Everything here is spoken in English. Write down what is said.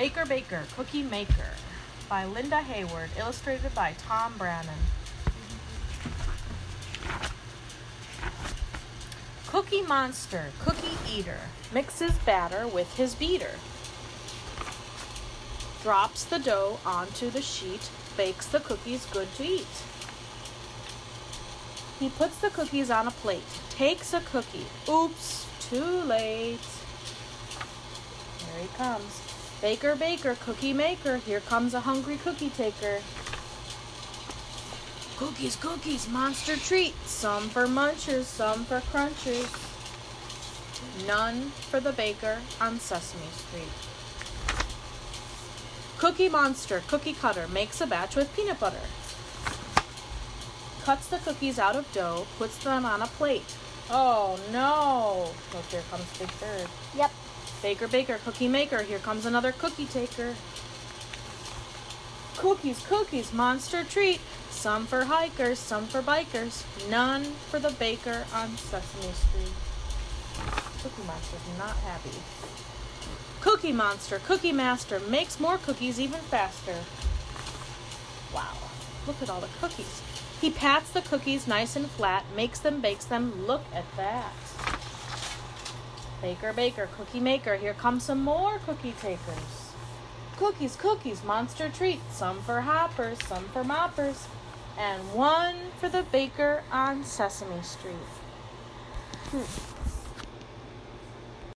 Baker Baker Cookie Maker by Linda Hayward, illustrated by Tom Brannon. Cookie Monster, Cookie Eater, mixes batter with his beater. Drops the dough onto the sheet, bakes the cookies good to eat. He puts the cookies on a plate, takes a cookie. Oops, too late. Here he comes. Baker, baker, cookie maker, here comes a hungry cookie taker. Cookies, cookies, monster treat. Some for munchers, some for crunchers. None for the baker on Sesame Street. Cookie Monster, cookie cutter, makes a batch with peanut butter. Cuts the cookies out of dough, puts them on a plate. Oh no! Look, here comes Big Bird. Yep. Baker, baker, cookie maker, here comes another cookie taker. Cookies, cookies, monster treat. Some for hikers, some for bikers. None for the baker on Sesame Street. Cookie Monster's not happy. Cookie Monster, Cookie Master, makes more cookies even faster. Wow, look at all the cookies. He pats the cookies nice and flat, makes them, bakes them. Look at that. Baker, baker, cookie maker, here come some more cookie takers. Cookies, cookies, monster treat. Some for hoppers, some for moppers, and one for the baker on Sesame Street. Hmm.